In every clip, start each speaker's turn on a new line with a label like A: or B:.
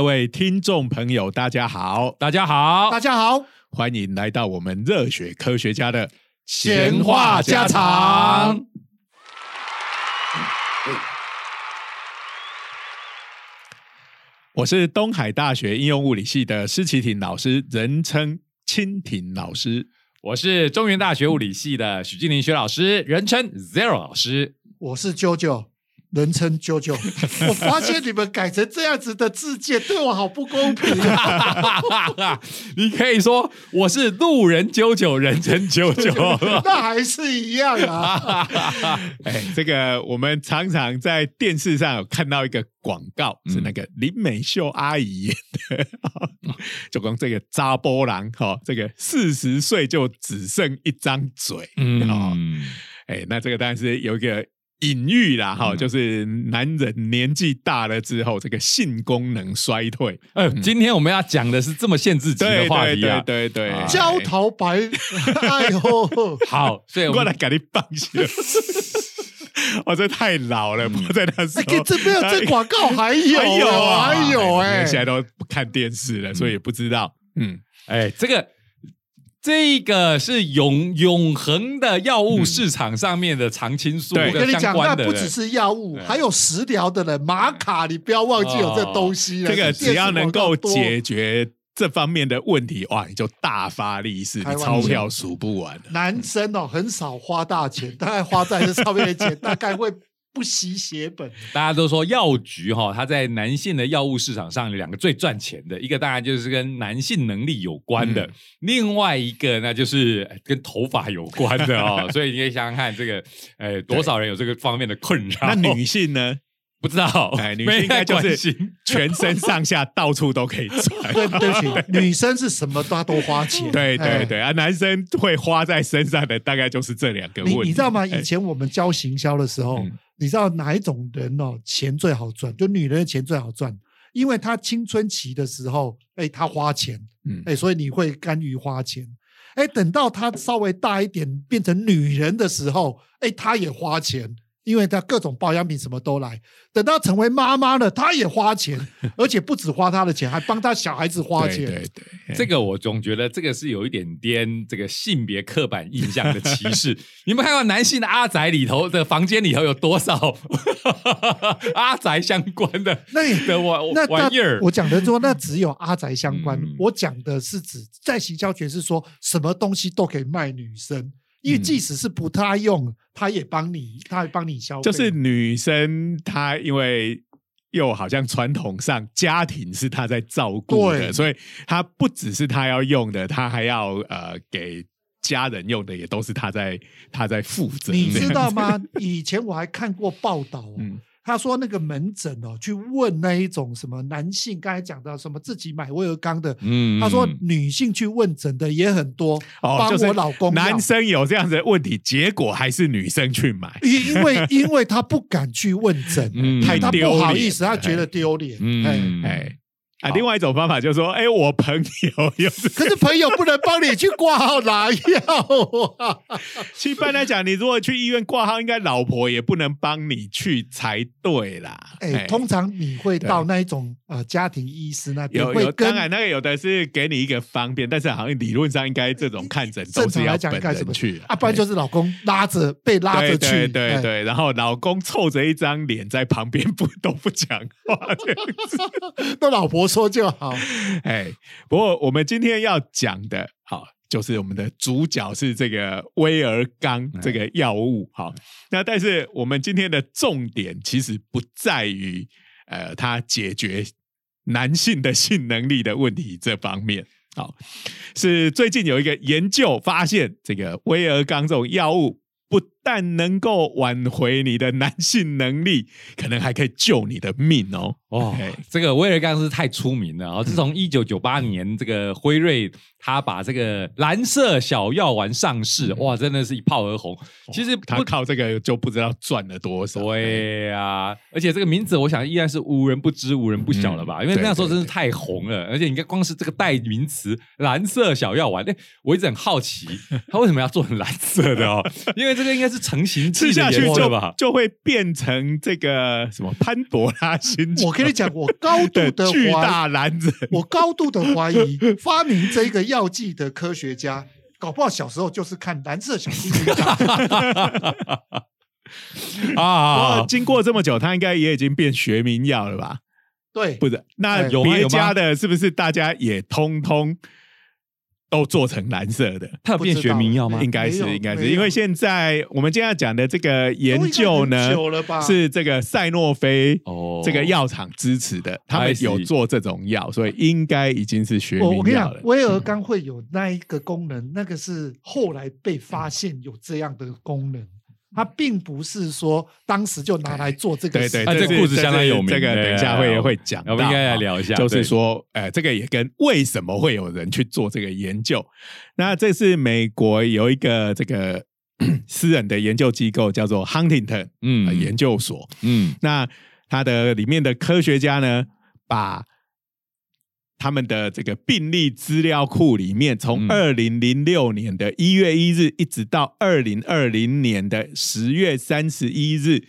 A: 各位听众朋友，大家好，
B: 大家好，
C: 大家好，
A: 欢迎来到我们热血科学家的
C: 闲话家常。
A: 我是东海大学应用物理系的施启廷老师，人称蜻蜓老师。
B: 我是中原大学物理系的许金林学老师，人称 Zero 老师。
C: 我是啾啾。人称啾啾，我发现你们改成这样子的字界，对我好不公平啊。
B: 你可以说我是路人啾啾，人称啾啾，
C: 那还是一样啊。
A: 哎，这个我们常常在电视上有看到一个广告，是那个林美秀阿姨演的，就讲这个扎波郎哈，这个四十岁就只剩一张嘴，嗯，哎，那这个当然是有一个。隐喻啦，哈，就是男人年纪大了之后，这个性功能衰退。
B: 嗯，今天我们要讲的是这么限制级的话题
A: 啊，对对，
C: 焦桃白，哎呦，
B: 好，所以我
A: 过来给你放下。我 这太老了，不在那时候。
C: 这没有这广告还有
A: 还有啊，
C: 还有哎，
A: 现在都不看电视了，所以也不知道。嗯，
B: 哎，这个。这个是永永恒的药物市场上面的常青树，
C: 我跟你讲，那不只是药物，还有食疗的人，玛卡，你不要忘记有这东西。
A: 这个只要能够解决这方面的问题，哇，你就大发利是，你钞票数不完。
C: 男生哦，很少花大钱，大概花在这上面的钱，大概会。不惜血本，
B: 大家都说药局哈，它在男性的药物市场上有两个最赚钱的，一个当然就是跟男性能力有关的，另外一个那就是跟头发有关的 哦。所以你可以想想看，这个呃多少人有这个方面的困扰？
A: 那女性呢？
B: 不知道，
A: 哎，女性应该就是全身上下到处都可以穿。
C: 对对不起，女生是什么都都花钱。
A: 对对对啊，男生会花在身上的大概就是这两个问题。
C: 你知道吗？以前我们教行销的时候。你知道哪一种人哦，钱最好赚？就女人的钱最好赚，因为她青春期的时候，哎，她花钱，嗯，哎，所以你会甘于花钱，哎，等到她稍微大一点，变成女人的时候，哎，她也花钱。因为他各种保养品什么都来，等到成为妈妈了，他也花钱，而且不止花他的钱，还帮他小孩子花钱。
A: 对对，
B: 这个我总觉得这个是有一点点这个性别刻板印象的歧视。你们看到男性的阿宅里头的房间里头有多少 阿宅相关的
C: 那
B: 的玩玩意儿？
C: 我讲的说那只有阿宅相关，我讲的是指在行销圈是说什么东西都可以卖女生。因为即使是不太用，他也帮你，他也帮你消费。
A: 就是女生，她因为又好像传统上家庭是她在照顾的，所以她不只是她要用的，她还要呃给家人用的，也都是她在她在负责。
C: 你知道吗？以前我还看过报道。他说：“那个门诊哦，去问那一种什么男性，刚才讲到什么自己买威尔刚的，嗯，他说女性去问诊的也很多。帮我老公，
A: 男生有这样子的问题，结果还是女生去买，
C: 因因为因为他不敢去问诊，
A: 太
C: 丢不好意思，他觉得丢脸，哎
A: 哎。”啊，另外一种方法就是说，哎，我朋友 有，
C: 可是朋友不能帮你去挂号拿药啊。
A: 一般来讲，你如果去医院挂号，应该老婆也不能帮你去才对啦。
C: 哎，通常你会到那一种呃家庭医师那边，
A: 有有，当然那个有的是给你一个方便，但是好像理论上应该这种看诊都是要本人去
C: 啊，不然就是老公拉着被拉着去，
A: 对对对，然后老公凑着一张脸在旁边不都不讲话，这样子，
C: 那老婆。说就好，
A: 哎，不过我们今天要讲的，好，就是我们的主角是这个威尔刚这个药物，好，那但是我们今天的重点其实不在于，呃，它解决男性的性能力的问题这方面，好，是最近有一个研究发现，这个威尔刚这种药物。不但能够挽回你的男性能力，可能还可以救你的命哦。
B: 哦，这个威尔刚是太出名了啊！自从一九九八年，这个辉瑞他把这个蓝色小药丸上市，哇，真的是一炮而红。其实
A: 他靠这个就不知道赚了多少。
B: 对啊，而且这个名字，我想依然是无人不知、无人不晓了吧？因为那时候真是太红了。而且你看，光是这个代名词“蓝色小药丸”，哎，我一直很好奇，他为什么要做成蓝色的哦？因为这个应该。是成型
A: 吃下去就
B: 吧？
A: 就会变成这个什么潘多拉星球。
C: 我跟你讲，我高度
A: 的巨大男人，
C: 我高度的怀疑，发明这个药剂的科学家，搞不好小时候就是看蓝色小精灵长大。
B: 啊
A: 经过这么久，他应该也已经变学名药了吧？
C: 对，
A: 不是，那
C: 哎
A: 别家的是不是大家也通通都做成蓝色的？
B: 它有变学名药吗？
A: 应该是，应该是，因为现在我们今天要讲的这个研究呢是这个赛诺菲
B: 哦。
A: 这个药厂支持的，他们有做这种药，所以应该已经是学
C: 我我跟你
A: 名药了，。
C: 讲威尔刚会有那一个功能，那个是后来被发现有这样的功能，它并不是说当时就拿来做这个
A: 对对，
B: 这
A: 是
B: 故事相当有名
A: 这个等一下会会讲到，
B: 我们应该来聊一下
A: 就是说，呃，这个也跟为什么会有人去做这个研究。那这是美国有一个这个 私人的研究机构，叫做 Huntington
B: 嗯
A: 呃研究所。
B: 嗯
A: 那它的里面的科学家呢，把他们的这个病例资料库里面，从
B: 嗯
A: 二零零六年的一月一日一直到二零二零年的十月三十一日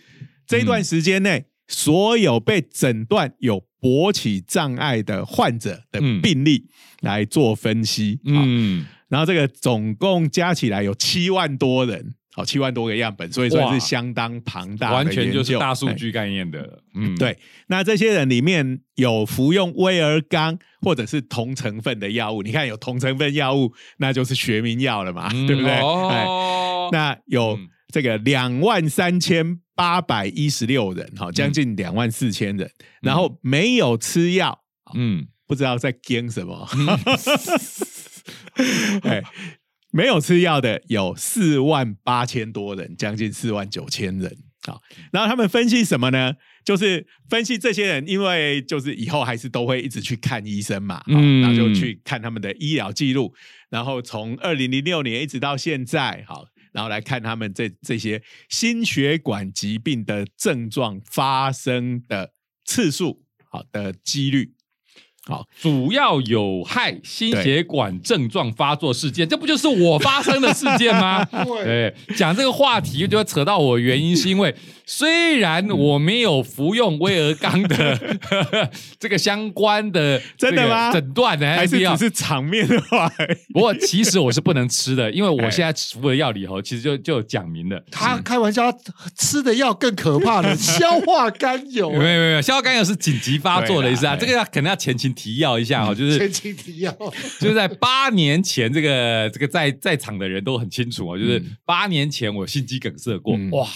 A: 这一段时间内，所有被诊断有勃起障碍的患者的
B: 嗯
A: 病例来做分析。嗯，
B: 嗯，
A: 然后这个总共加起来有七万多人。好，七万多个样本，所以算是相当庞大的
B: 完全就是大数据概念的，嗯，
A: 对，那这些人里面有服用威尔刚或者是同成分的药物，你看有同成分药物，那就是学名药了嘛，
B: 嗯
A: 对不对？哎
B: 哦，
A: 那有
B: 嗯。
A: 这个两万三千八百一十六人，哈，将近两万四千人，然后没有吃药，
B: 嗯。
A: 不知道在跟什么。哎，没有吃药的有四万八千多人，将近四万九千人。好，然后他们分析什么呢？就是分析这些人，因为就是以后还是都会一直去看医生嘛，
B: 嗯
A: 嗯，然后就去看他们的医疗记录，然后从二零零六年一直到现在，好，然后来看他们这这些心血管疾病的症状发生的次数，好的几率，好，
B: 主要有害心血管症状发作事件，这不就是我发生的事件吗？
C: 对，
B: 讲这个话题就会扯到我，原因是因为虽然我没有服用威尔刚的 这个相关的
A: 真的吗
B: 这个诊断呢，
A: 还是只是场面的话？
B: 不过其实我是不能吃的，因为我
A: 哎
B: 现在服的药里头其实就就讲明了。
C: 他开玩笑，吃的药更可怕了，消化甘油
B: 没有。没有，消化甘油是紧急发作的意思啊，这个要可能要前情提要一下 哦，就是
C: 前情提要，
B: 就是在八年前，这个这个在在场的人都很清楚哦，就是
A: 嗯
B: 八年前我心肌梗塞过，
A: 嗯。
B: 哇，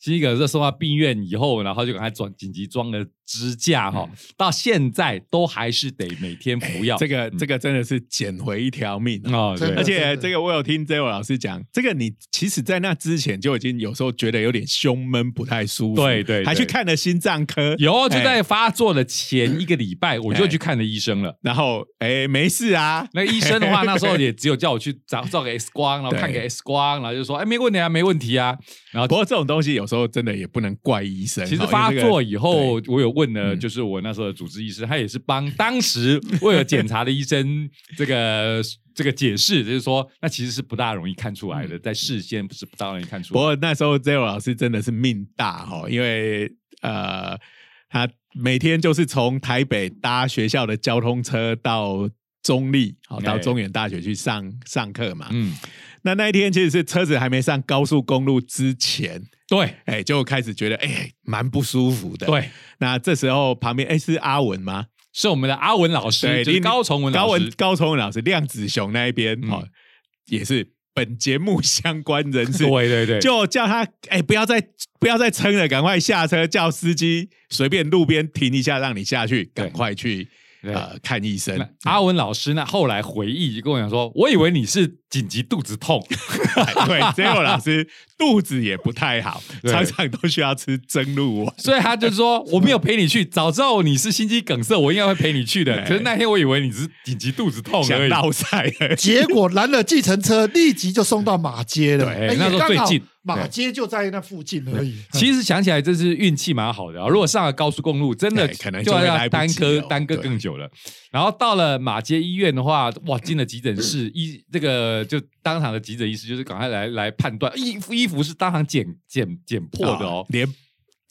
B: 心肌梗塞送到病院以后，然后就赶快装紧急装了支架哈、到现在都还是得每天服药。
A: 这个这个真的是捡回一条命啊。
B: 哦，对
A: 而且这个我有听 Zero 老师讲，这个你其实在那之前就已经有时候觉得有点胸闷不太舒服，
B: 对对对
A: 还去看了心脏科，
B: 有就
A: 哎
B: 在发作的前一个礼拜，我就去看了医生了。
A: 然后哎没事啊，
B: 那医生的话，那时候也只有叫我去找照个 X 光，然后看个 X 光，然后就说哎没问题啊，没问题啊。然后
A: 不过这种东西有时候真的也不能怪医生。
B: 其实发作以后，我有问了，
A: 嗯
B: 就是我那时候的主治医师，他也是帮当时为了检查的医生这个这个解释，就是说那其实是不大容易看出来的，在事先不是不大容易看出
A: 不
B: 来。
A: 过那时候 Zero 老师真的是命大哈，因为呃，他每天就是从台北搭学校的交通车到中立，好到
B: 哎
A: 中原大学去上上课嘛。
B: 嗯，
A: 那那一天其实是车子还没上高速公路之前，
B: 对
A: 哎，就开始觉得哎蛮不舒服的。，
B: 对，
A: 那这时候旁边哎是阿文吗？
B: 是我们的阿文老师，
A: 对，
B: 就是高崇文
A: 高
B: 老师。
A: 文高崇文老师，量子熊那一边
B: 嗯
A: 哦，也是本节目相关人士。
B: 对对对，
A: 就叫他哎、不要再不要再撑了，赶快下车，叫司机随便路边停一下，让你下去，赶快去
B: 对
A: 呃看医生。
B: 阿文老师呢后来回忆就跟我讲说，我以为你是紧急肚子痛，
A: 对，结果老师肚子也不太好，常常都需要吃蒸鹿丸。
B: 所以他就说我没有陪你去。早知道你是心肌梗塞，我应该会陪你去的。
A: 对
B: 可是那天我以为你只是紧急肚子痛
A: 想
B: 而已。
A: 绕赛而已，
C: 结果拦了计程车，立即就送到马街了。
B: 对
C: 哎
B: 那时候最近
C: 马街就在那附近而已。
B: 其实想起来，这是运气蛮好的啊！如果上了高速公路，真的
A: 可能
B: 就要耽搁
A: 哦
B: 耽搁更久了。然后到了马街医院的话，哇，进了急诊室，医这个就当场的急诊医师就是赶快来来判断，衣服衣服不是当场剪剪剪破的哦，
A: 连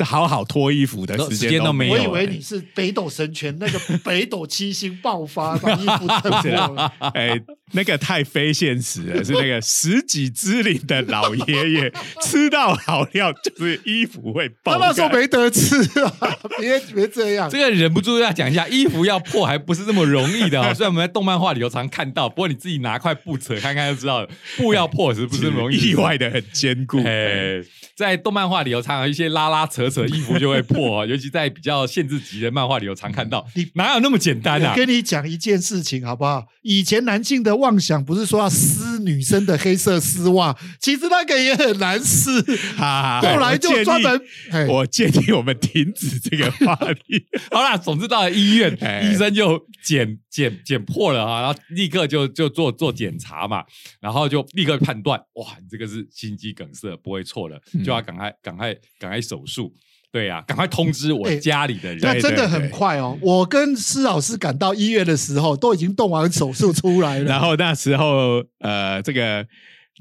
A: 好好脱衣服的时
B: 时间都没有。
C: 我以为你是北斗神拳那个 北斗七星爆发，把衣服震破了。
A: 哎，那个太非现实了，是那个十几之龄的老爷爷 吃到好料，就是衣服会爆。
C: 他那时候没得吃啊，别别这样。
B: 这个忍不住要讲一下，衣服要破还不是这么容易的哦。虽然我们在动漫画里头常看到，不过你自己拿块布扯看看就知道了，布要破是不是容易？
A: 意外的很坚固。
B: 哎，在动漫画里头常有一些拉拉扯扯，衣服就会破，尤其在比较限制级的漫画里有常看到。你哪有那么简单啊？
C: 我跟你讲一件事情好不好？以前男性的妄想不是说要撕女生的黑色丝袜，其实那个也很难撕。后来就专门，
A: 我建议我们停止这个话题。
B: 好啦，总之到了医院，医生就剪剪剪破了啊，然后立刻就就做做检查嘛，然后就立刻判断，哇，你这个是心肌梗塞，不会错了，就要赶快赶快赶快手术。对呀，赶快通知我家里的人。
C: 那真的很快哦！我跟施老师赶到医院的时候，都已经动完手术出来了。
A: 然后那时候，呃，这个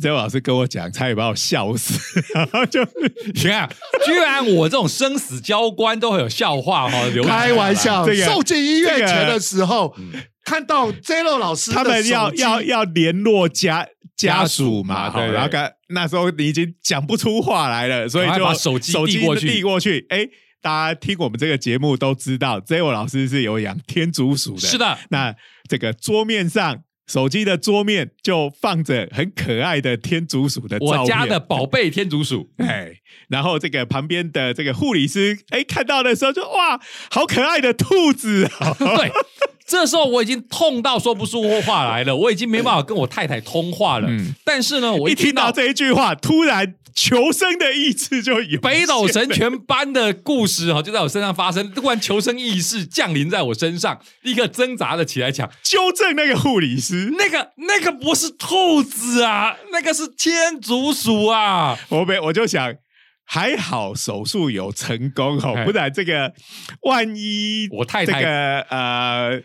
A: 周老师跟我讲，差点把我笑死。然后就
B: 你看，居然我这种生死交关都会有笑话哈！
C: 开玩笑，送进医院前的时候，看到 Zero 老师
A: 他们要要要联络家。家属嘛，
B: 对，
A: 然后刚那时候你已经讲不出话来了，所以就
B: 把手机
A: 手机
B: 递
A: 递过去。哎，大家听我们这个节目都知道，Zero 老师是有养天竺鼠的。
B: 是的，
A: 那这个桌面上手机的桌面就放着很可爱的天竺鼠的照片，
B: 我家的宝贝天竺鼠。
A: 哎，然后这个旁边的这个护理师，哎，看到的时候就哇，好可爱的兔子啊！
B: 对。这时候我已经痛到说不出话来了，我已经没办法跟我太太通话了。但是呢，我
A: 一听到这一句话，突然求生的意志就有
B: 北斗神拳般的故事哈，就在我身上发生。突然求生意识降临在我身上，立刻挣扎了起来，讲
A: 纠正那个护理师，
B: 那个那个不是兔子啊，那个是天竺鼠啊。
A: 我没我就想。还好手术有成功哦，不然这个万一
B: 我太太
A: 这个呃。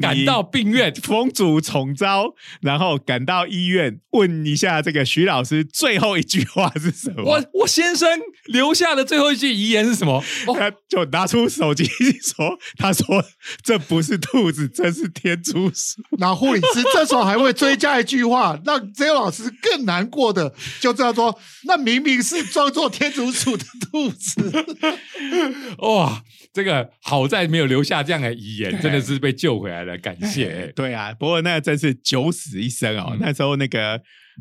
B: 赶到病院，
A: 风主重招，然后赶到医院，问一下这个徐老师最后一句话是什么？
B: 我我先生留下的最后一句遗言是什么？
A: 他就拿出手机说：“他说这不是兔子，这是天竺鼠。”
C: 然后护理师这时候还会追加一句话，让 Z 老师更难过的，就这样说：“那明明是装作天竺鼠的兔子。”
B: 哇！这个好在没有留下这样的遗言，真的是被救回来了，感谢。
A: 对啊，不过那真是九死一生哦。那时候那个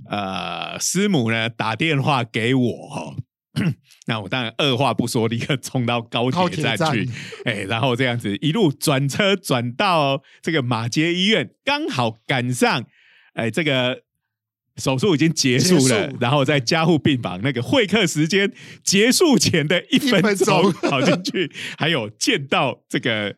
A: 呃师母呢打电话给我哦，那我当然二话不说，立刻冲到高铁站去，哎，然后这样子一路转车转到这个马街医院，刚好赶上哎这个。手术已经结束了，然后在加护病房那个会客时间结束前的一分钟跑进去，还有见到这个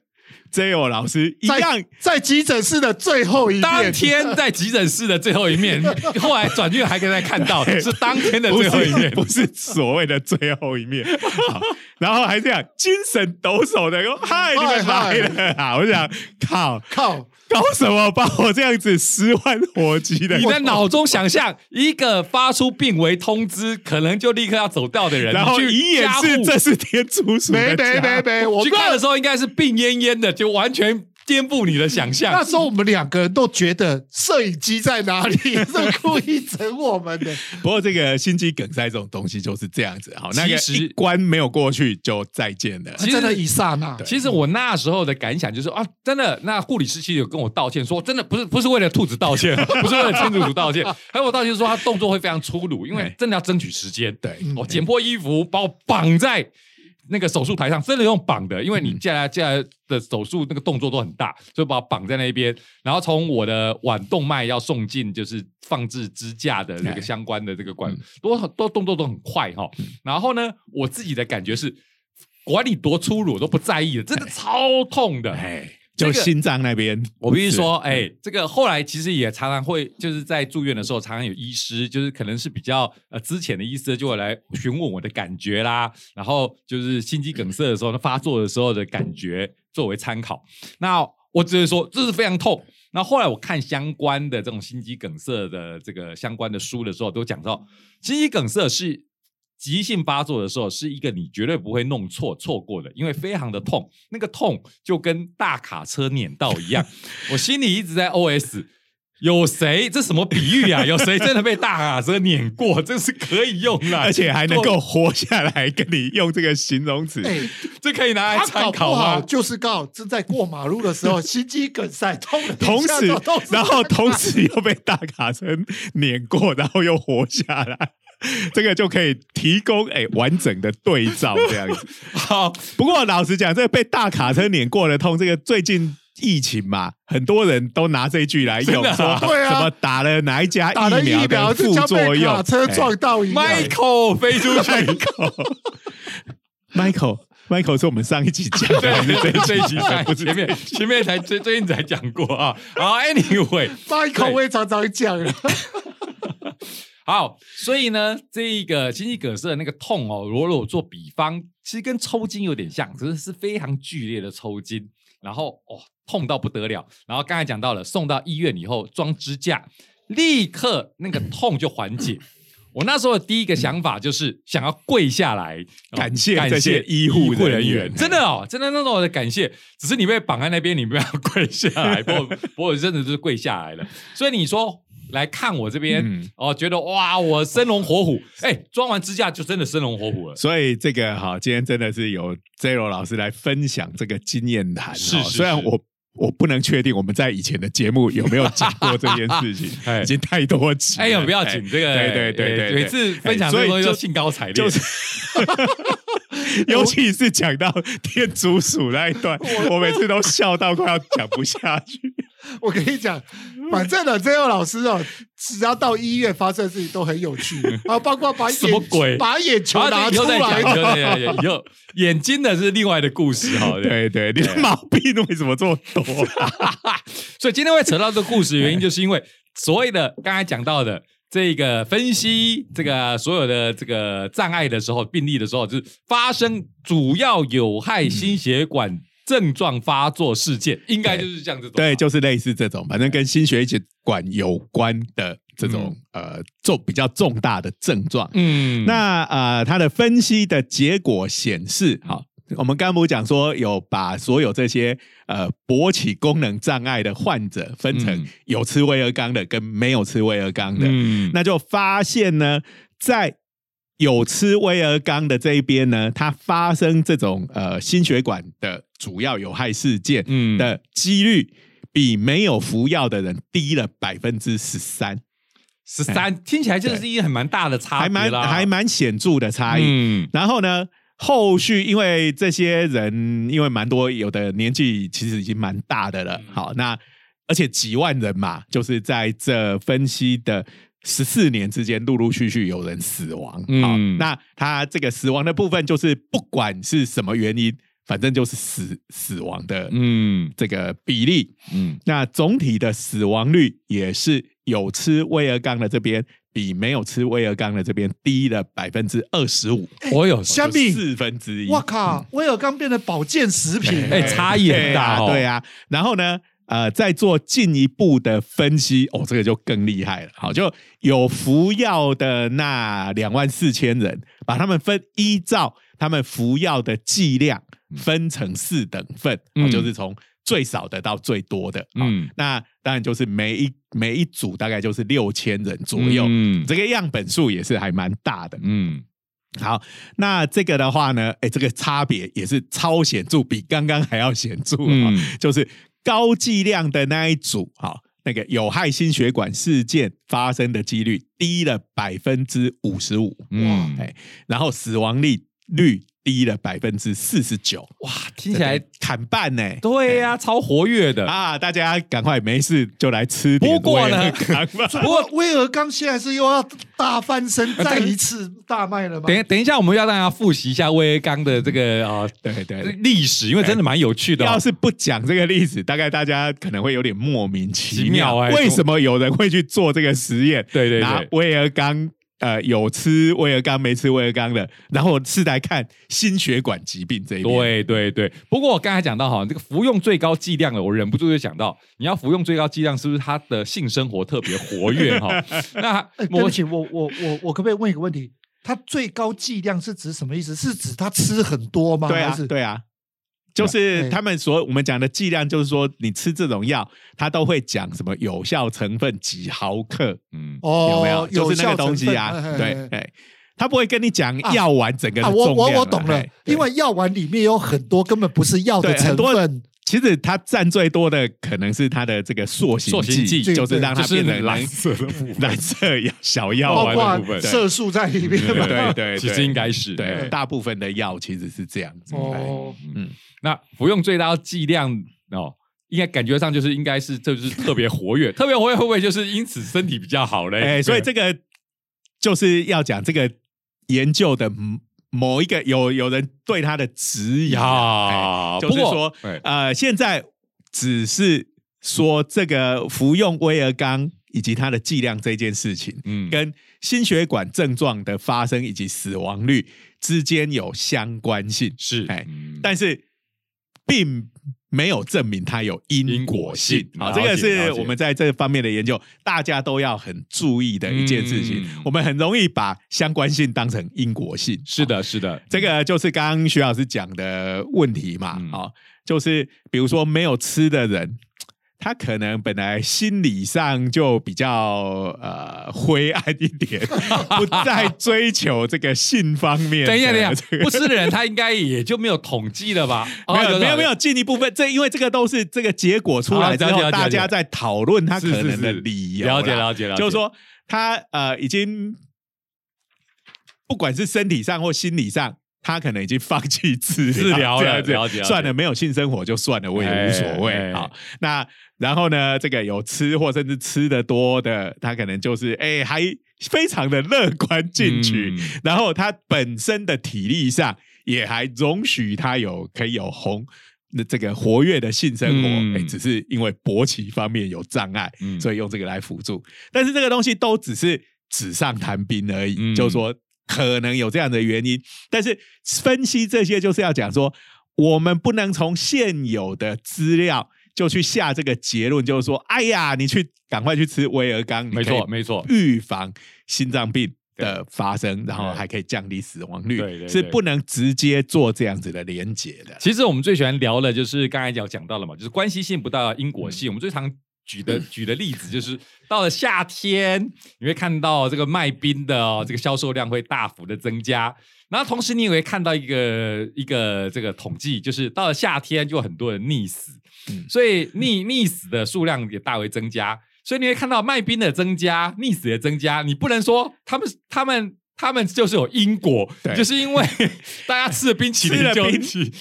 A: J O 老师一样
C: 在急诊室的最后一面，
B: 当天在急诊室的最后一面，后来转院还可以再看到，是当天的最后一面，
A: 不是所谓的最后一面。然后还这样精神抖擞的说：“嗨，你们来了啊！”我想，靠
C: 靠。
A: 搞什么？把我这样子十万火急的，
B: 你的脑中想象一个发出病危通知，可能就立刻要走掉的人，
A: 然后遗言是这是天竺鼠，
C: 没没没没，我
B: 去看的时候应该是病恹恹的，就完全。颠覆你的想象。
C: 那时候我们两个人都觉得摄影机在哪里，是故意整我们的。
A: 不过这个心肌梗塞这种东西就是这样子，好，那个一关没有过去就再见了。
C: 真的，一刹那。
B: 其实我那时候的感想就是啊，真的，那护理师其实有跟我道歉，说真的不是不是为了兔子道歉，不是为了天竺鼠道歉，还有我道歉说他动作会非常粗鲁，因为真的要争取时间。
A: 对，
B: 我剪破衣服把我绑在。那个手术台上真的用绑的，因为你接下来接下来的手术那个动作都很大，所以把我绑在那边，然后从我的腕动脉要送进就是放置支架的那个相关的这个管，都都动作都很快哈。然后呢，我自己的感觉是，管你多粗鲁我都不在意的，真的超痛的。
A: 就心脏那边。
B: 我必须说，哎，这个后来其实也常常会，就是在住院的时候，常常有医师，就是可能是比较呃之前的医师，就会来询问我的感觉啦，然后就是心肌梗塞的时候，发作的时候的感觉作为参考。那我只是说，这是非常痛。那后来我看相关的这种心肌梗塞的这个相关的书的时候，都讲到心肌梗塞是。急性发作的时候，是一个你绝对不会弄错、错过的，因为非常的痛，那个痛就跟大卡车碾到一样。我心里一直在 OS：有谁？这什么比喻啊？有谁真的被大卡车碾过？这是可以用的，
A: 而且还能够活下来，跟你用这个形容词，
B: 这可以拿来参考
C: 吗？就是告正在过马路的时候，心肌梗塞痛，
A: 同时，然后同时又被大卡车碾过，然后又活下来。这个就可以提供哎完整的对照这样子。好，不过老实讲，这个被大卡车碾过的痛，这个最近疫情嘛，很多人都拿这句来用，说什么打了哪一家疫苗的副作用，
C: 卡车撞到
B: ，Michael 飞出去
A: ，Michael，Michael 是我们上一集讲的，
B: 这这一集才前面前面才最最近才讲过啊。好，Anyway，Michael
C: 我也常常讲。
B: 好，所以呢，这个心肌梗塞的那个痛哦，如果我做比方，其实跟抽筋有点像，只是是非常剧烈的抽筋，然后哦，痛到不得了。然后刚才讲到了，送到医院以后装支架，立刻那个痛就缓解。我那时候的第一个想法就是想要跪下来
A: 感谢感谢医护人员，
B: 真的哦，真的那种的感谢。只是你被绑在那边，你不要跪下来，不过不过真的就是跪下来了。所以你说。来看我这边哦，觉得哇，我生龙活虎，哎，装完支架就真的生龙活虎了。
A: 所以这个哈，今天真的是有 Zero 老师来分享这个经验谈。
B: 是，
A: 虽然我我不能确定我们在以前的节目有没有讲过 这件事情，已经太多集。
B: 哎呦，不要紧，这个
A: 对对对对，
B: 每次分享这个东西都兴高采烈。
A: 尤其是讲到天竺鼠那一段，我每次都笑到快要讲不下去。
C: 我跟你讲，反正呢，这位老师哦，只要到医院发生的事情都很有趣 啊，包括把
B: 什么鬼
C: 把眼球拿出来，
B: 以后眼睛的是另外的故事哈。
A: 对对，你的毛病为什么这么多？
B: 所以今天会扯到这个故事，原因 就是因为所谓的刚才讲到的。这个分析这个所有的这个障碍的时候，病例的时候，就是发生主要有害心血管症状发作事件，应该就是这样子。
A: 对，就是类似这种，反正跟心血管有关的这种呃重比较重大的症状。嗯，那呃，他的分析的结果显示，好。我们刚不讲说有把所有这些呃勃起功能障碍的患者分成有吃威尔刚的跟没有吃威尔刚的，嗯那就发现呢，在有吃威尔刚的这一边呢，它发生这种呃心血管的主要有害事件的几率比没有服药的人低了百分之十三，
B: 十三听起来就是一个很蛮大的差，
A: 还蛮还蛮显著的差异。嗯然后呢？后续因为这些人，因为蛮多，有的年纪其实已经蛮大的了。好，那而且几万人嘛，就是在这分析的十四年之间，陆陆续续有人死亡。好，那他这个死亡的部分，就是不管是什么原因，反正就是死死亡的，嗯，这个比例，嗯，那总体的死亡率也是有吃威尔刚的这边。比没有吃威尔刚的这边低了百分之二十五，
B: 我有
C: 相比
A: 四分之一。
C: 我靠，威尔刚变成保健食品，
B: 哎，差异很大，
A: 对啊。然后呢，呃，再做进一步的分析，哦，这个就更厉害了。好，就有服药的那两万四千人，把他们分依照他们服药的剂量分成四等份，就是从。最少的到最多的，嗯，那当然就是每一每一组大概就是六千人左右，嗯，这个样本数也是还蛮大的，嗯，好，那这个的话呢，哎，这个差别也是超显著，比刚刚还要显著啊，就是高剂量的那一组，哈，那个有害心血管事件发生的几率低了百分之五十五，哇，哎，然后死亡率率。低了百分之四十九，
B: 哇，听起来
A: 砍半呢。
B: 对呀，超活跃的
A: 啊！大家赶快没事就来吃。
B: 不过呢，
C: 不过威尔刚现在是又要大翻身，再一次大卖了吗？
B: 等等一下，我们要让大家复习一下威尔刚的这个啊，
A: 对对
B: 历史，因为真的蛮有趣的。
A: 要是不讲这个历史，大概大家可能会有点莫名其妙。
B: 哎，
A: 为什么有人会去做这个实验？
B: 对对对，
A: 拿威尔刚。呃，有吃威尔刚没吃威尔刚的，然后是来看心血管疾病这一边。
B: 对对对。不过我刚才讲到哈，这个服用最高剂量的，我忍不住就想到，你要服用最高剂量，是不是他的性生活特别活跃哈？
C: 那对不起，我我我我可不可以问一个问题？他最高剂量是指什么意思？是指他吃很多吗？
A: 对啊，对啊。就是他们所我们讲的剂量，就是说你吃这种药，它都会讲什么有效成分几毫克，嗯，有没有？就是那个东西啊，对，对，他不会跟你讲药丸整个重
C: 量。我我我懂了，因为药丸里面有很多根本不是药的成分。
A: 其实它占最多的可能是它的这个塑形剂，就是让它变成蓝色的 蓝色小药丸的部分，
C: 色素在里面。
A: 对对，
B: 其实应该是
A: 对大部分的药其实是这样子。哦，
B: 嗯。那服用最大剂量哦，应该感觉上就是应该是就是特别活跃，特别活跃会不会就是因此身体比较好嘞？
A: 哎，所以这个就是要讲这个研究的某一个有有人对他的质疑啊，就是说呃，现在只是说这个服用威尔刚以及它的剂量这件事情，嗯，跟心血管症状的发生以及死亡率之间有相关性
B: 是
A: 哎，但是。并没有证明它有因果性啊，这个是我们在这方面的研究，大家都要很注意的一件事情。我们很容易把相关性当成因果性。
B: 是的，是的，
A: 这个就是刚刚徐老师讲的问题嘛。啊，就是比如说没有吃的人。他可能本来心理上就比较呃灰暗一点，不再追求这个性方面。
B: 等一下，等一下，不吃的人他应该也就没有统计了吧？
A: 没有，没有，没有进一步分。这因为这个都是这个结果出来之后，大家在讨论他可能的理由。
B: 了解，了解，了解。
A: 就是说，他呃已经不管是身体上或心理上。他可能已经放弃治
B: 治疗了，
A: 算了，没有性生活就算了，我也无所谓啊。那然后呢，这个有吃或甚至吃的多的，他可能就是哎，还非常的乐观进取。然后他本身的体力上也还容许他有可以有红那这个活跃的性生活，哎，只是因为勃起方面有障碍，所以用这个来辅助。但是这个东西都只是纸上谈兵而已，就是说。可能有这样的原因，但是分析这些就是要讲说，我们不能从现有的资料就去下这个结论，就是说，哎呀，你去赶快去吃威尔刚，
B: 没错没错，
A: 预防心脏病的发生，然后还可以降低死亡率，是不能直接做这样子的连接的。
B: 其实我们最喜欢聊的就是刚才讲讲到了嘛，就是关系性不到因果性，我们最常。举的举的例子就是，到了夏天，你会看到这个卖冰的哦，这个销售量会大幅的增加。然后同时，你也会看到一个一个这个统计，就是到了夏天，就很多人溺死，所以溺溺死的数量也大为增加。所以你会看到卖冰的增加，溺死的增加。你不能说他们他们他们就是有因果，就是因为 大家吃了冰淇淋就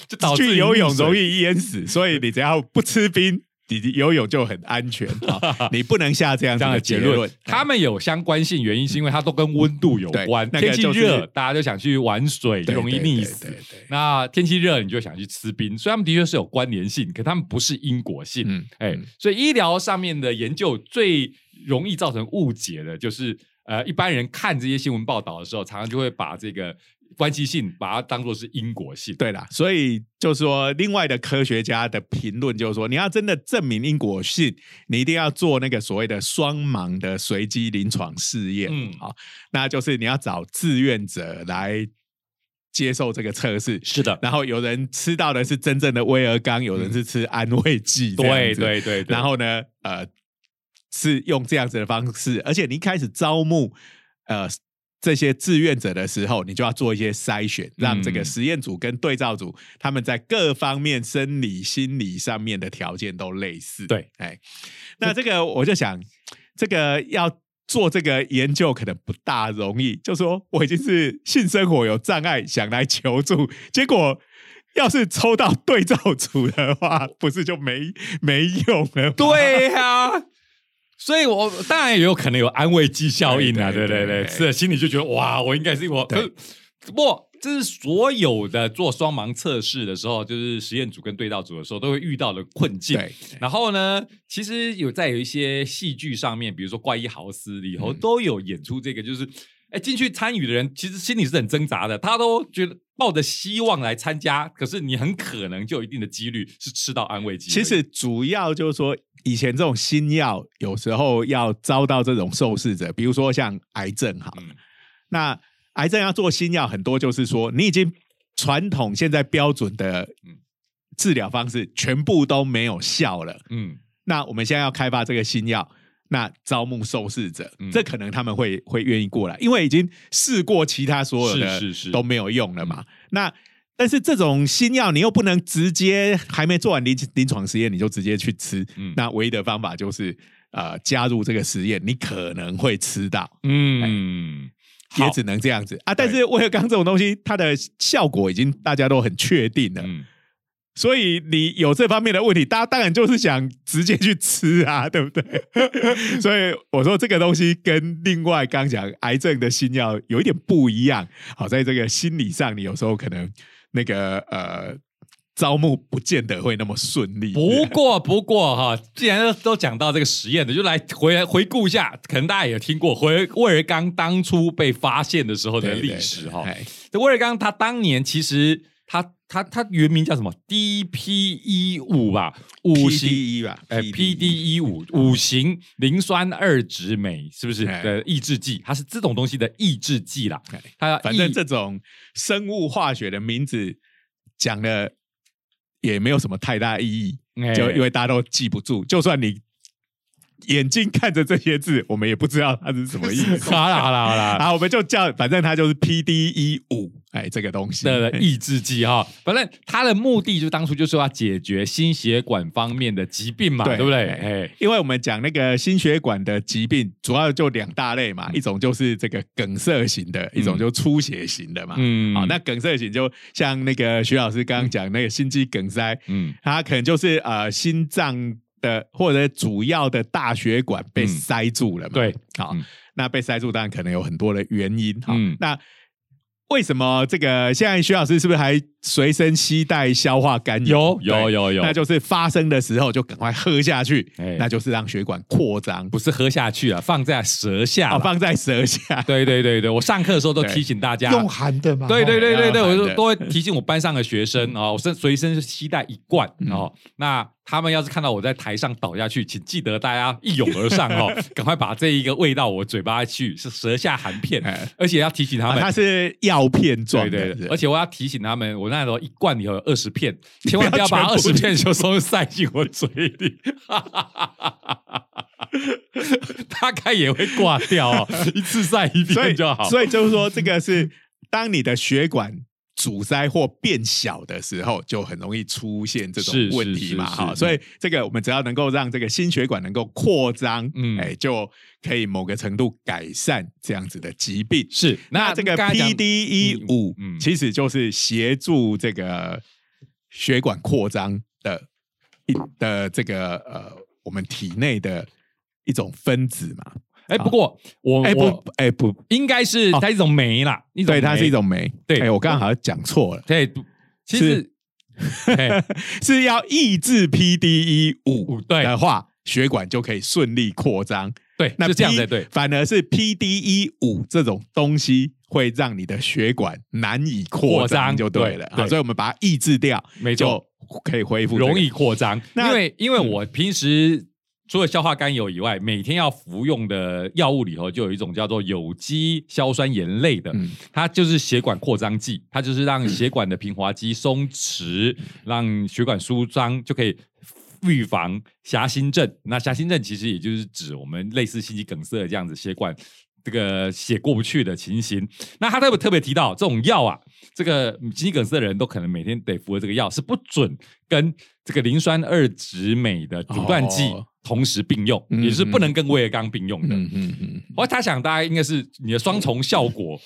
B: 就导致
A: 游泳容易淹死，所以你只要不吃冰。你游泳就很安全 啊！你不能下这样这样的结论。
B: 他们有相关性原因，是因为它都跟温度有关。天气热，大家就想去玩水，就容易溺死。那天气热，你就想去吃冰。所以他们的确是有关联性，可他们不是因果性。哎，所以医疗上面的研究最容易造成误解的，就是呃，一般人看这些新闻报道的时候，常常就会把这个。关系性把它当做是因果性，
A: 对啦，所以就是说，另外的科学家的评论就是说，你要真的证明因果性，你一定要做那个所谓的双盲的随机临床试验，嗯，好，那就是你要找志愿者来接受这个测试，
B: 是的，
A: 然后有人吃到的是真正的威尔刚，有人是吃安慰剂，
B: 对对对，
A: 然后呢，呃，是用这样子的方式，而且你一开始招募，呃。这些志愿者的时候，你就要做一些筛选，让这个实验组跟对照组他们在各方面生理、心理上面的条件都类似。
B: 对，
A: 哎，那这个我就想，这个要做这个研究可能不大容易，就说我已经是性生活有障碍，想来求助，结果要是抽到对照组的话，不是就没没用了？
B: 对呀，所以我当然也有可能有安慰剂效应啊，对对对，是心里就觉得哇，我应该是我，不。这是所有的做双盲测试的时候，就是实验组跟对照组的时候都会遇到的困境。然后呢，其实有在有一些戏剧上面，比如说《怪医豪斯》里头都有演出这个，就是哎进去参与的人其实心里是很挣扎的，他都觉得抱着希望来参加，可是你很可能就有一定的几率是吃到安慰剂。
A: 其实主要就是说，以前这种新药有时候要遭到这种受试者，比如说像癌症哈，那。癌症要做新药，很多就是说，你已经传统现在标准的治疗方式全部都没有效了。嗯，那我们现在要开发这个新药，那招募受试者，这可能他们会会愿意过来，因为已经试过其他所有的都没有用了嘛。那但是这种新药，你又不能直接还没做完临临床实验你就直接去吃，那唯一的方法就是呃加入这个实验，你可能会吃到。嗯。也只能这样子啊！但是威尔刚这种东西，它的效果已经大家都很确定了，所以你有这方面的问题，大家当然就是想直接去吃啊，对不对？所以我说这个东西跟另外刚讲癌症的新药有一点不一样。好，在这个心理上，你有时候可能那个呃。招募不见得会那么顺利。
B: 不过，不过哈，既然都讲到这个实验的，就来回回顾一下，可能大家也听过，回威尔刚当初被发现的时候的历史哈。这威尔刚他当年其实他他他原名叫什么？DPE 五吧，五型
A: E 吧，
B: 哎，PDE 五五型磷酸二酯酶是不是的抑制剂？它是这种东西的抑制剂啦。
A: 它反正这种生物化学的名字讲的。也没有什么太大意义，就因为大家都记不住，就算你眼睛看着这些字，我们也不知道它是什么意思。
B: 好啦好啦好啦，
A: 好，我们就叫，反正它就是 P D E 五。哎，这个东西
B: 的 抑制剂哈，反正它的目的就当初就是要解决心血管方面的疾病嘛，对不对？哎，
A: 因为我们讲那个心血管的疾病，主要就两大类嘛，一种就是这个梗塞型的，一种就出血型的嘛。嗯，好，那梗塞型就像那个徐老师刚刚讲那个心肌梗塞，嗯，它可能就是呃心脏的或者主要的大血管被塞住了嘛。
B: 对，
A: 好，那被塞住当然可能有很多的原因。哈，那。为什么这个现在徐老师是不是还随身携带消化甘
B: 油？有有有有，
A: 那就是发生的时候就赶快喝下去，那就是让血管扩张，
B: 不是喝下去啊，放在舌下，
A: 放在舌下。
B: 对对对对，我上课的时候都提醒大家
C: 用含的嘛。
B: 对对对对对，我都都会提醒我班上的学生啊，我身随身携带一罐哦，那。他们要是看到我在台上倒下去，请记得大家一涌而上哦，赶快把这一个喂到我嘴巴去，是舌下含片，而且要提醒他们，
A: 它是药片状
B: 的，而且我要提醒他们，我那时候一罐里头有二十片，千万不要把二十片就都塞进我嘴里，大概也会挂掉哦，一次塞一片就好。
A: 所以就是说，这个是当你的血管。阻塞或变小的时候，就很容易出现这种问题嘛，哈，所以这个我们只要能够让这个心血管能够扩张，嗯，哎，就可以某个程度改善这样子的疾病。
B: 是，
A: 那这个 P D E 五，其实就是协助这个血管扩张的一的这个呃，我们体内的一种分子嘛。
B: 哎，不过我
A: 哎不哎不，
B: 应该是它一种酶啦，一种
A: 对，它是一种酶。对，哎我刚刚好像讲错了。
B: 对，其实
A: 是要抑制 P D E 五的话，血管就可以顺利扩张。
B: 对，那是这样的。对，
A: 反而是 P D E 五这种东西会让你的血管难以扩张，就对了。好，所以我们把它抑制掉，
B: 没错，
A: 可以恢复，
B: 容易扩张。因为因为我平时。除了消化甘油以外，每天要服用的药物里头就有一种叫做有机硝酸盐类的，它就是血管扩张剂，它就是让血管的平滑肌松弛，让血管舒张，就可以预防狭心症。那狭心症其实也就是指我们类似心肌梗塞这样子血管。这个血过不去的情形。那他特别特别提到，这种药啊，这个心肌梗塞的人都可能每天得服这个药，是不准跟这个磷酸二酯镁的阻断剂。同时并用，也是不能跟威尔刚并用的。嗯嗯嗯。我他想，大家应该是你的双重效果，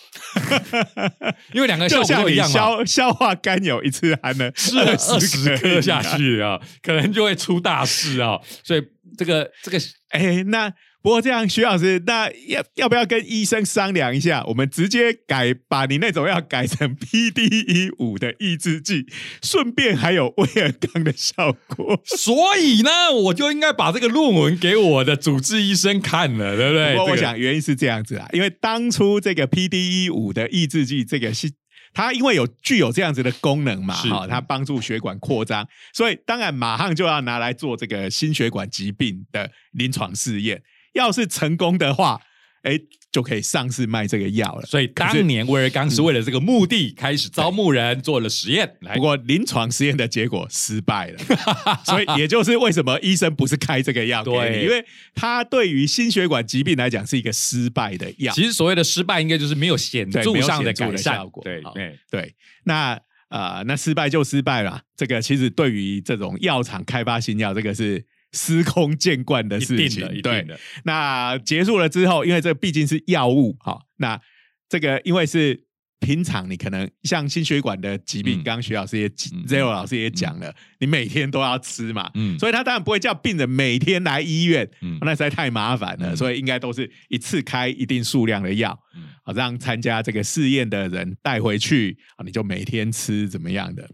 B: 因为两个效果一样
A: 消消化甘油一次还能
B: 吃二十颗下去啊，可能就会出大事啊。所以这个这个，
A: 哎，那。不过这样，徐老师，那要要不要跟医生商量一下？我们直接改，把你那种要改成 P D E 五的抑制剂，顺便还有威尔刚的效果。
B: 所以呢，我就应该把这个论文给我的主治医生看了，对不对？
A: 我想原因是这样子啊，因为当初这个 P D E 五的抑制剂，这个是它因为有具有这样子的功能嘛，哈，它帮助血管扩张，所以当然马上就要拿来做这个心血管疾病的临床试验。要是成功的话，哎，就可以上市卖这个药了。
B: 所以当年威尔刚是为了这个目的开始招募人做了实验，
A: 不过临床实验的结果失败了。所以也就是为什么医生不是开这个药给你，因为他对于心血管疾病来讲是一个失败的药。
B: 其实所谓的失败，应该就是没有显著上的改善
A: 效果。
B: 对
A: 对对，那呃，那失败就失败了。这个其实对于这种药厂开发新药，这个是。司空见惯的事情，对。那结束了之后，因为这毕竟是药物，哈，那这个因为是平常你可能像心血管的疾病，刚刚徐老师也 Zero 老师也讲了，你每天都要吃嘛，嗯，所以他当然不会叫病人每天来医院，嗯，那实在太麻烦了，所以应该都是一次开一定数量的药，嗯，好让参加这个试验的人带回去，啊，你就每天吃怎么样的？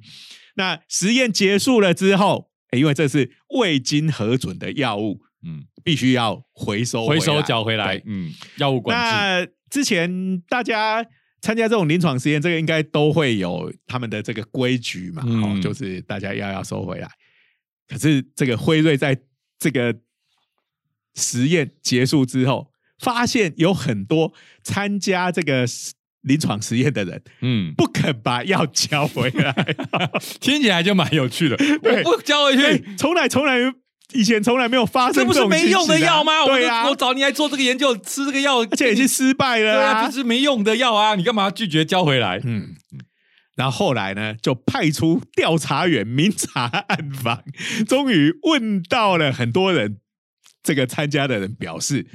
A: 那实验结束了之后。因为这是未经核准的药物，嗯，必须要回收
B: 回收缴回来，嗯，药物管制。
A: 那之前大家参加这种临床实验，这个应该都会有他们的这个规矩嘛，哦，就是大家要要收回来。可是这个辉瑞在这个实验结束之后，发现有很多参加这个。临床实验的人，嗯，不肯把药交回来，
B: 听起来就蛮有趣的。我不交回去，
A: 从来从来以前从来没有发生，这
B: 不是没用的药吗？
A: 对啊，
B: 我找你来做这个研究，吃这个药，而
A: 且已经失败了，对
B: 啊，这是没用的药啊，你干嘛拒绝交回来？嗯，
A: 然后后来呢，就派出调查员明察暗访，终于问到了很多人，这个参加的人表示，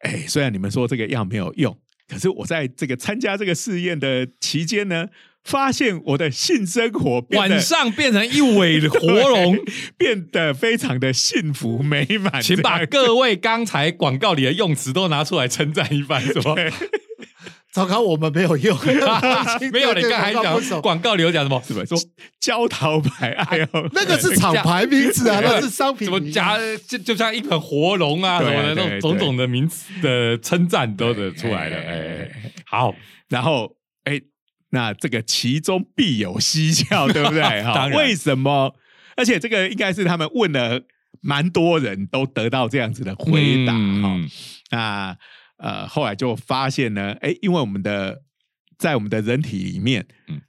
A: 哎，虽然你们说这个药没有用。可是我在这个参加这个试验的期间呢，发现我的性生活
B: 晚上变成一尾 活龙，
A: 变得非常的幸福美满。
B: 请把各位刚才广告里的用词都拿出来称赞一番，是吧？
C: 糟糕，我们没有用，
B: 没有。你刚才讲广告里有讲什么？
A: 什么说焦桃牌？哎呦，
C: 那个是厂牌名字啊，那是商品。
B: 什么加就就像一盆活龙啊什么的那种种种的名词的称赞都得出来了。哎，好，
A: 然后哎，那这个其中必有蹊跷，对不对？哈，为什么？而且这个应该是他们问了蛮多人都得到这样子的回答哈。那。呃，后来就发现呢，哎，因为我们的在我们的人体里面，嗯，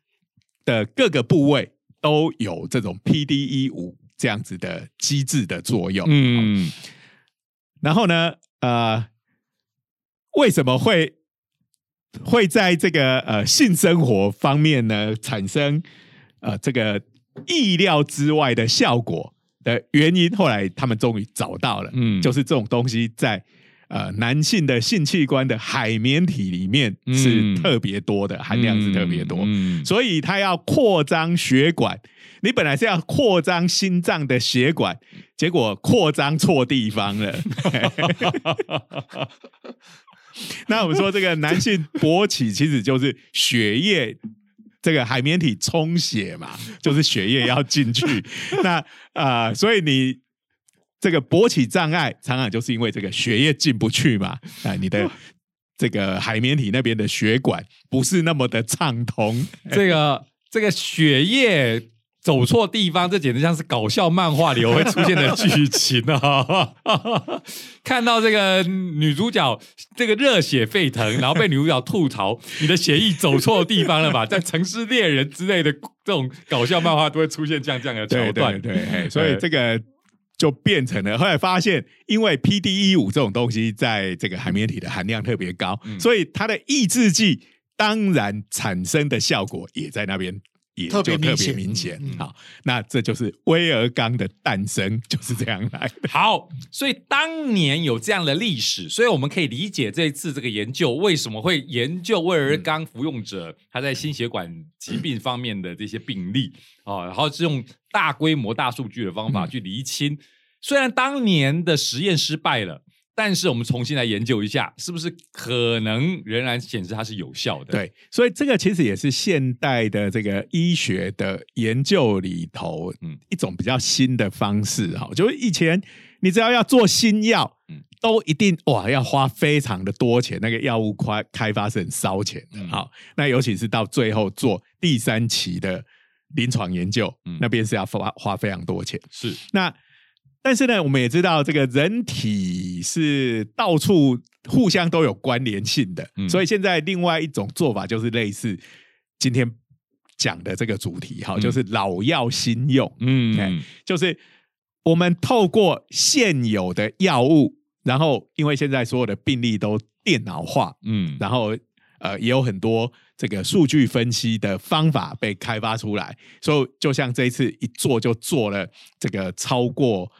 A: 的各个部位都有这种 P D E 五这样子的机制的作用，嗯，然后呢，呃，为什么会会在这个呃性生活方面呢产生呃这个意料之外的效果的原因？后来他们终于找到了，嗯，就是这种东西在。呃，男性的性器官的海绵体里面是特别多的，含量是特别多，所以它要扩张血管。你本来是要扩张心脏的血管，结果扩张错地方了。那我们说这个男性勃起其实就是血液这个海绵体充血嘛，就是血液要进去。那啊，所以你。这个勃起障碍常常就是因为这个血液进不去嘛，啊，你的这个海绵体那边的血管不是那么的畅通，
B: 这个这个血液走错地方，这简直像是搞笑漫画里会出现的剧情啊！看到这个女主角这个热血沸腾，然后被女主角吐槽你的血液走错地方了吧？在城市猎人之类的这种搞笑漫画都会出现这样这样的桥段，
A: 对，所以这个。就变成了后来发现，因为 P D E 五这种东西在这个海绵体的含量特别高，所以它的抑制剂当然产生的效果也在那边。也就特别明显，好，那这就是威尔刚的诞生，就是这样来的。
B: 好，所以当年有这样的历史，所以我们可以理解这一次这个研究为什么会研究威尔刚服用者他在心血管疾病方面的这些病例。啊，然后是用大规模大数据的方法去厘清，虽然当年的实验失败了。但是我们重新来研究一下，是不是可能仍然显示它是有效的？
A: 对，所以这个其实也是现代的这个医学的研究里头，嗯，一种比较新的方式哈。就是以前你只要要做新药，嗯，都一定哇要花非常的多钱，那个药物开开发是很烧钱的。好，那尤其是到最后做第三期的临床研究，那边是要花花非常多钱。
B: 是
A: 那。但是呢，我们也知道这个人体是到处互相都有关联性的，所以现在另外一种做法就是类似今天讲的这个主题，哈，就是老药新用，嗯，就是我们透过现有的药物，然后因为现在所有的病例都电脑化，嗯，然后呃也有很多这个数据分析的方法被开发出来，所以就像这一次一做就做了这个超过。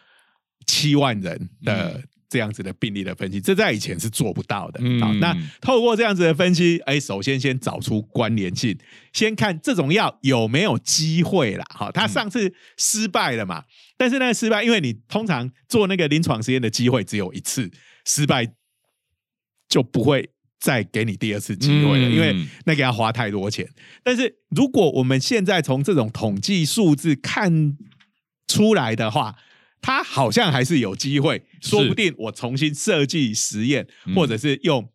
A: 七万人的这样子的病例的分析，这在以前是做不到的。好，那透过这样子的分析，哎，首先先找出关联性，先看这种药有没有机会啦。好，他上次失败了嘛？但是那个失败，因为你通常做那个临床实验的机会只有一次，失败就不会再给你第二次机会了，因为那个要花太多钱。但是如果我们现在从这种统计数字看出来的话，它好像还是有机会，说不定我重新设计实验，或者是用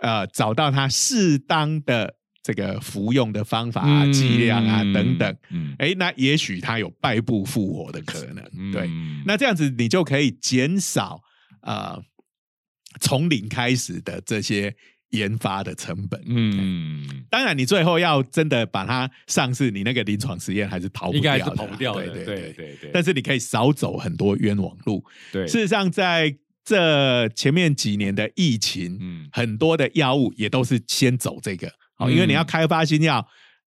A: 呃找到它适当的这个服用的方法啊、剂量啊等等，哎，那也许它有败部复活的可能。对，那这样子你就可以减少呃从零开始的这些。研发的成本，嗯，当然，你最后要真的把它上市，你那个临床实验还是逃不掉的，
B: 跑不掉的，对对对对。
A: 但是你可以少走很多冤枉路。
B: 对，
A: 事实上，在这前面几年的疫情，嗯，很多的药物也都是先走这个，好，因为你要开发新药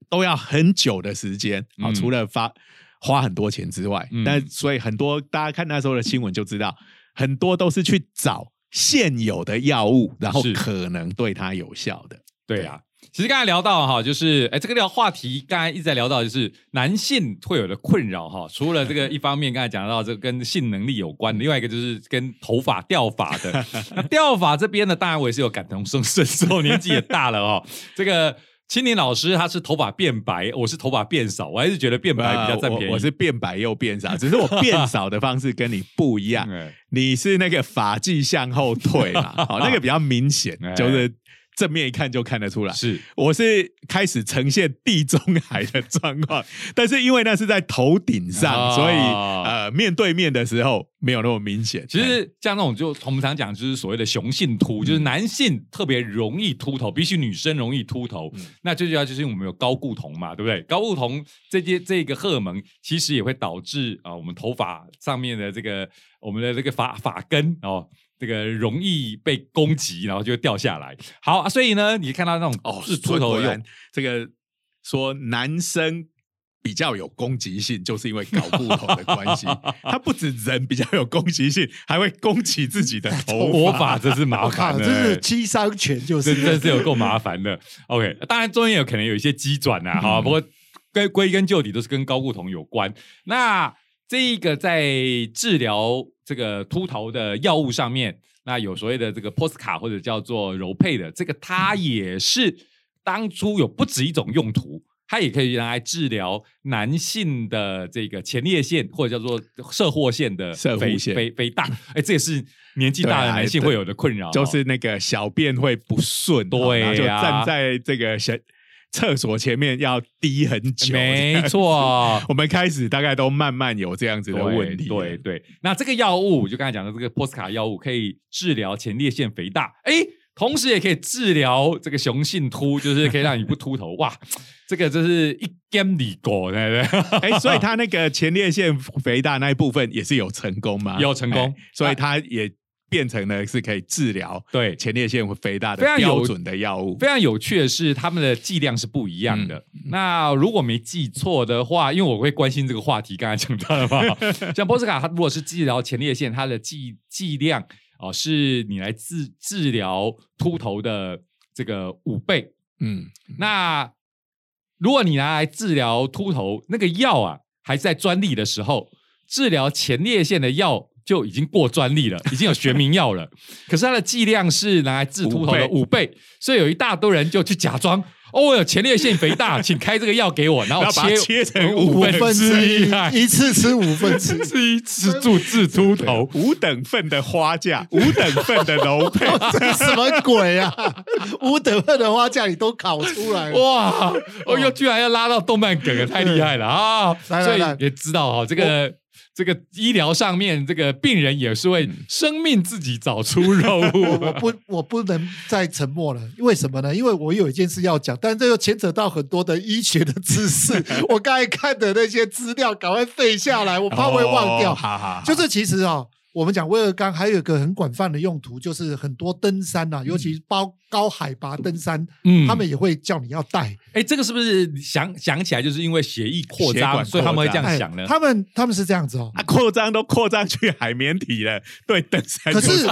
A: 都要很久的时间，好，除了发花很多钱之外，但所以很多大家看那时候的新闻就知道，很多都是去找。现有的药物，然后可能对它有效的，
B: 对啊。其实刚才聊到哈，就是哎，这个聊话题，刚才一直在聊到，就是男性会有的困扰哈。除了这个一方面，刚才讲到这个跟性能力有关，另外一个就是跟头发掉发的。那掉发这边呢，当然我也是有感同身受，年纪也大了哦。这个。青年老师他是头发变白，我是头发变少，我还是觉得变白比较占便宜。
A: 我是变白又变少，只是我变少的方式跟你不一样。你是那个发际向后退嘛？好，那个比较明显，就是。正面一看就看得出来，
B: 是
A: 我是开始呈现地中海的状况，但是因为那是在头顶上，所以呃面对面的时候没有那么明显。
B: 其实像那种就我们常讲就是所谓的雄性秃，就是男性特别容易秃头，比起女生容易秃头。那最主要就是因为我们有高固酮嘛，对不对？高固酮这些这个荷尔蒙其实也会导致啊我们头发上面的这个我们的这个发发根哦。这个容易被攻击，然后就掉下来。好，所以呢，你看到那种哦，是秃头用
A: 这个说男生比较有攻击性，就是因为搞不同的关系。他不止人比较有攻击性，还会攻击自己的头
B: 发，这是麻烦，
C: 这是七伤拳，就是
B: 真是有够麻烦的。OK，当然中间有可能有一些机转呐，好，不过归归根究底都是跟高固酮有关。那这一个在治疗这个秃头的药物上面，那有所谓的这个 post 卡或者叫做柔配的，这个它也是当初有不止一种用途，它也可以拿来治疗男性的这个前列腺或者叫做射货腺的射肥肥肥大，哎，这也是年纪大的男性会有的困扰，
A: 就是那个小便会不顺，
B: 对，
A: 就站在这个小。厕所前面要滴很久，
B: 没错。
A: 我们开始大概都慢慢有这样子的问题。
B: 对对，那这个药物就刚才讲的这个波斯卡药物可以治疗前列腺肥大。哎，同时也可以治疗这个雄性秃，就是可以让你不秃头。哇，这个就是一 game 里过，对不对？
A: 哎，所以他那个前列腺肥大那一部分也是有成功吗？
B: 有成功，
A: 所以他也。变成呢是可以治疗
B: 对
A: 前列腺肥大的标准的药物。
B: 非常有趣的是，他们的剂量是不一样的。那如果没记错的话，因为我会关心这个话题，刚才讲到了嘛，像波斯卡，他如果是治疗前列腺，它的剂剂量哦，是你来治治疗秃头的这个五倍。嗯，那如果你拿来治疗秃头，那个药啊，还在专利的时候，治疗前列腺的药。就已经过专利了，已经有学名药了。可是它的剂量是拿来治秃头的五倍，所以有一大堆人就去假装哦，我有前列腺肥大，请开这个药给我，然后切
A: 切成
C: 五
A: 分
C: 之一，一次吃五分之
B: 一，吃住治秃头，
A: 五等份的花价，五等份的楼配，
C: 这什么鬼啊？五等份的花价你都考出来哇！
B: 哦哟，居然要拉到动漫梗，太厉害了啊！所以也知道哈，这个。这个医疗上面，这个病人也是为生命自己找出肉。
C: 我不，我不能再沉默了。为什么呢？因为我有一件事要讲，但这又牵扯到很多的医学的知识。我刚才看的那些资料，赶快背下来，我怕会忘掉。就是其实啊。我们讲威尔刚还有一个很广泛的用途，就是很多登山呐，尤其是包高海拔登山，嗯，他们也会叫你要带。
B: 哎，这个是不是想想起来，就是因为血液扩张，所以他们会这样想呢？
C: 他们他们是这样子哦，
A: 扩张都扩张去海绵体了，对登山
C: 可是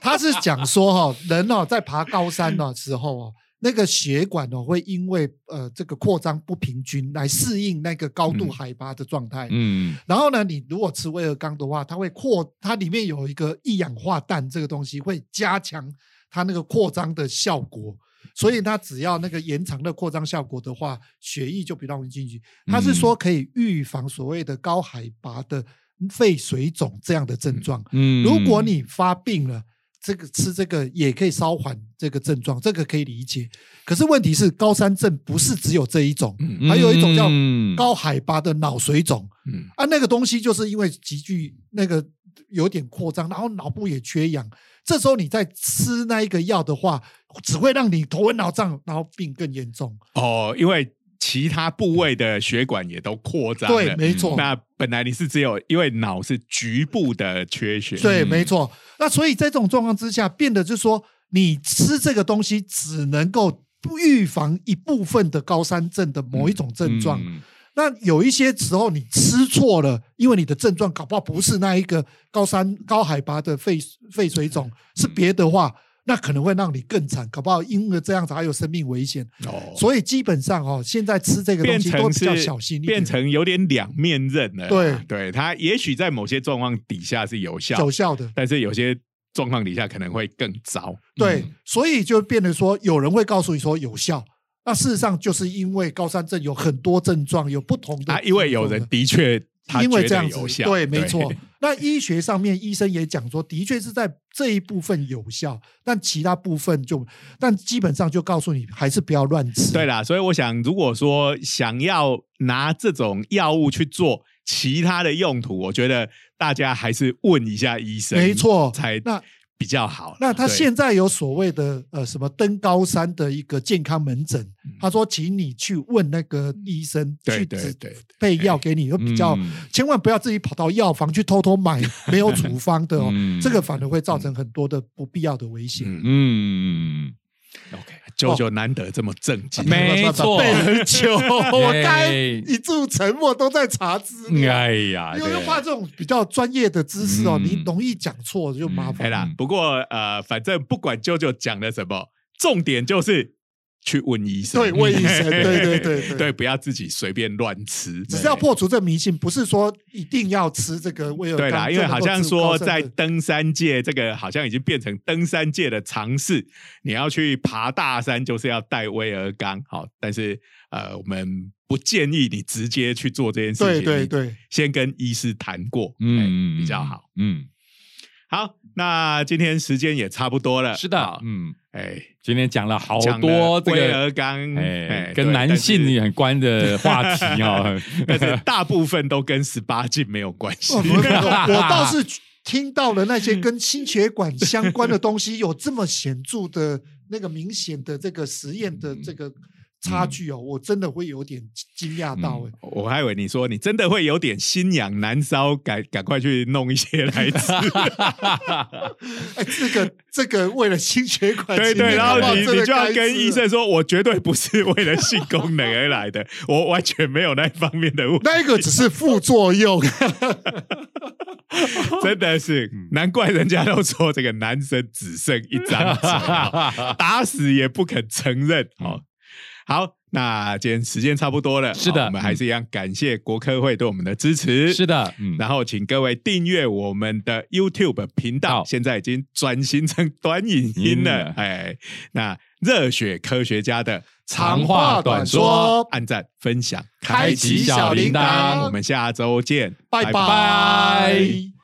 C: 他是讲说哈，人哦在爬高山的时候哦。那个血管哦，会因为呃这个扩张不平均来适应那个高度海拔的状态。嗯，然后呢，你如果吃威尔刚的话，它会扩，它里面有一个一氧化氮这个东西，会加强它那个扩张的效果。所以它只要那个延长的扩张效果的话，血液就比较容易进去。它是说可以预防所谓的高海拔的肺水肿这样的症状。嗯，如果你发病了。这个吃这个也可以稍缓这个症状，这个可以理解。可是问题是，高山症不是只有这一种，还有一种叫高海拔的脑水肿。啊，那个东西就是因为急剧那个有点扩张，然后脑部也缺氧。这时候你在吃那一个药的话，只会让你头昏脑胀，然后病更严重。
A: 哦，因为。其他部位的血管也都扩张
C: 了，对，没错。
A: 那本来你是只有因为脑是局部的缺血，
C: 对，没错。那所以在这种状况之下，变得就是说，你吃这个东西只能够预防一部分的高山症的某一种症状。那有一些时候你吃错了，因为你的症状搞不好不是那一个高山高海拔的肺肺水肿，是别的话。那可能会让你更惨，搞不好因为这样子还有生命危险。哦，所以基本上哦，现在吃这个东西都比较小心一
A: 点，变成有点两面刃了。
C: 对，
A: 对，它也许在某些状况底下是有效、
C: 有效的，
A: 但是有些状况底下可能会更糟。
C: 对，所以就变得说，有人会告诉你说有效，那事实上就是因为高山症有很多症状，有不同的。
A: 啊，因为有人的确。
C: 因为这样子，对，没错。那医学上面，医生也讲说，的确是在这一部分有效，但其他部分就，但基本上就告诉你，还是不要乱吃。
A: 对啦，所以我想，如果说想要拿这种药物去做其他的用途，我觉得大家还是问一下医生，
C: 没错，
A: 才那。比较好。
C: 那他现在有所谓的呃什么登高山的一个健康门诊，他说请你去问那个医生去
A: 对对
C: 配药给你，就比较千万不要自己跑到药房去偷偷买没有处方的哦，这个反而会造成很多的不必要的危险。嗯。
A: OK，舅舅难得这么正经，
B: 没错，
C: 背很久，我刚一柱沉默都在查资料。哎呀，因为怕这种比较专业的知识哦，你容易讲错就麻烦
A: 啦。不过呃，反正不管舅舅讲了什么，重点就是。去问医生，
C: 对，问医生，对对对
A: 对，不要自己随便乱吃。
C: 只是要破除这迷信，不是说一定要吃这个威尔
A: 对啦，因为好像说在登山界，这个好像已经变成登山界的常识。你要去爬大山，就是要带威尔刚。好，但是呃，我们不建议你直接去做这件事情。
C: 对对对，
A: 先跟医师谈过，嗯，比较好。嗯，好，那今天时间也差不多了。
B: 是的，嗯，哎。今天讲了好多这
A: 个刚哎
B: 跟男性很关的话题
A: 哦，但是大部分都跟十八禁没有关系。
C: 我 倒是听到了那些跟心血管相关的东西有这么显著的那个明显的这个实验的这个。差距哦，我真的会有点惊讶到哎！
A: 我还以为你说你真的会有点心痒难烧，赶赶快去弄一些来吃。
C: 哎，这个这个为了心血管，
A: 对对，然后你你就要跟医生说，我绝对不是为了性功能而来的，我 完全没有那方面的问题，
C: 那个只是副作用。
A: 真的是难怪人家都说这个男生只剩一张嘴，打死也不肯承认哦。好，那今天时间差不多了，
B: 是的，
A: 我们还是一样感谢国科会对我们的支持，
B: 是的，
A: 嗯，然后请各位订阅我们的 YouTube 频道，现在已经转型成短影音了，哎，那热血科学家的
C: 长话短说，
A: 按赞分享，
C: 开启小铃铛，
A: 我们下周见，
C: 拜拜。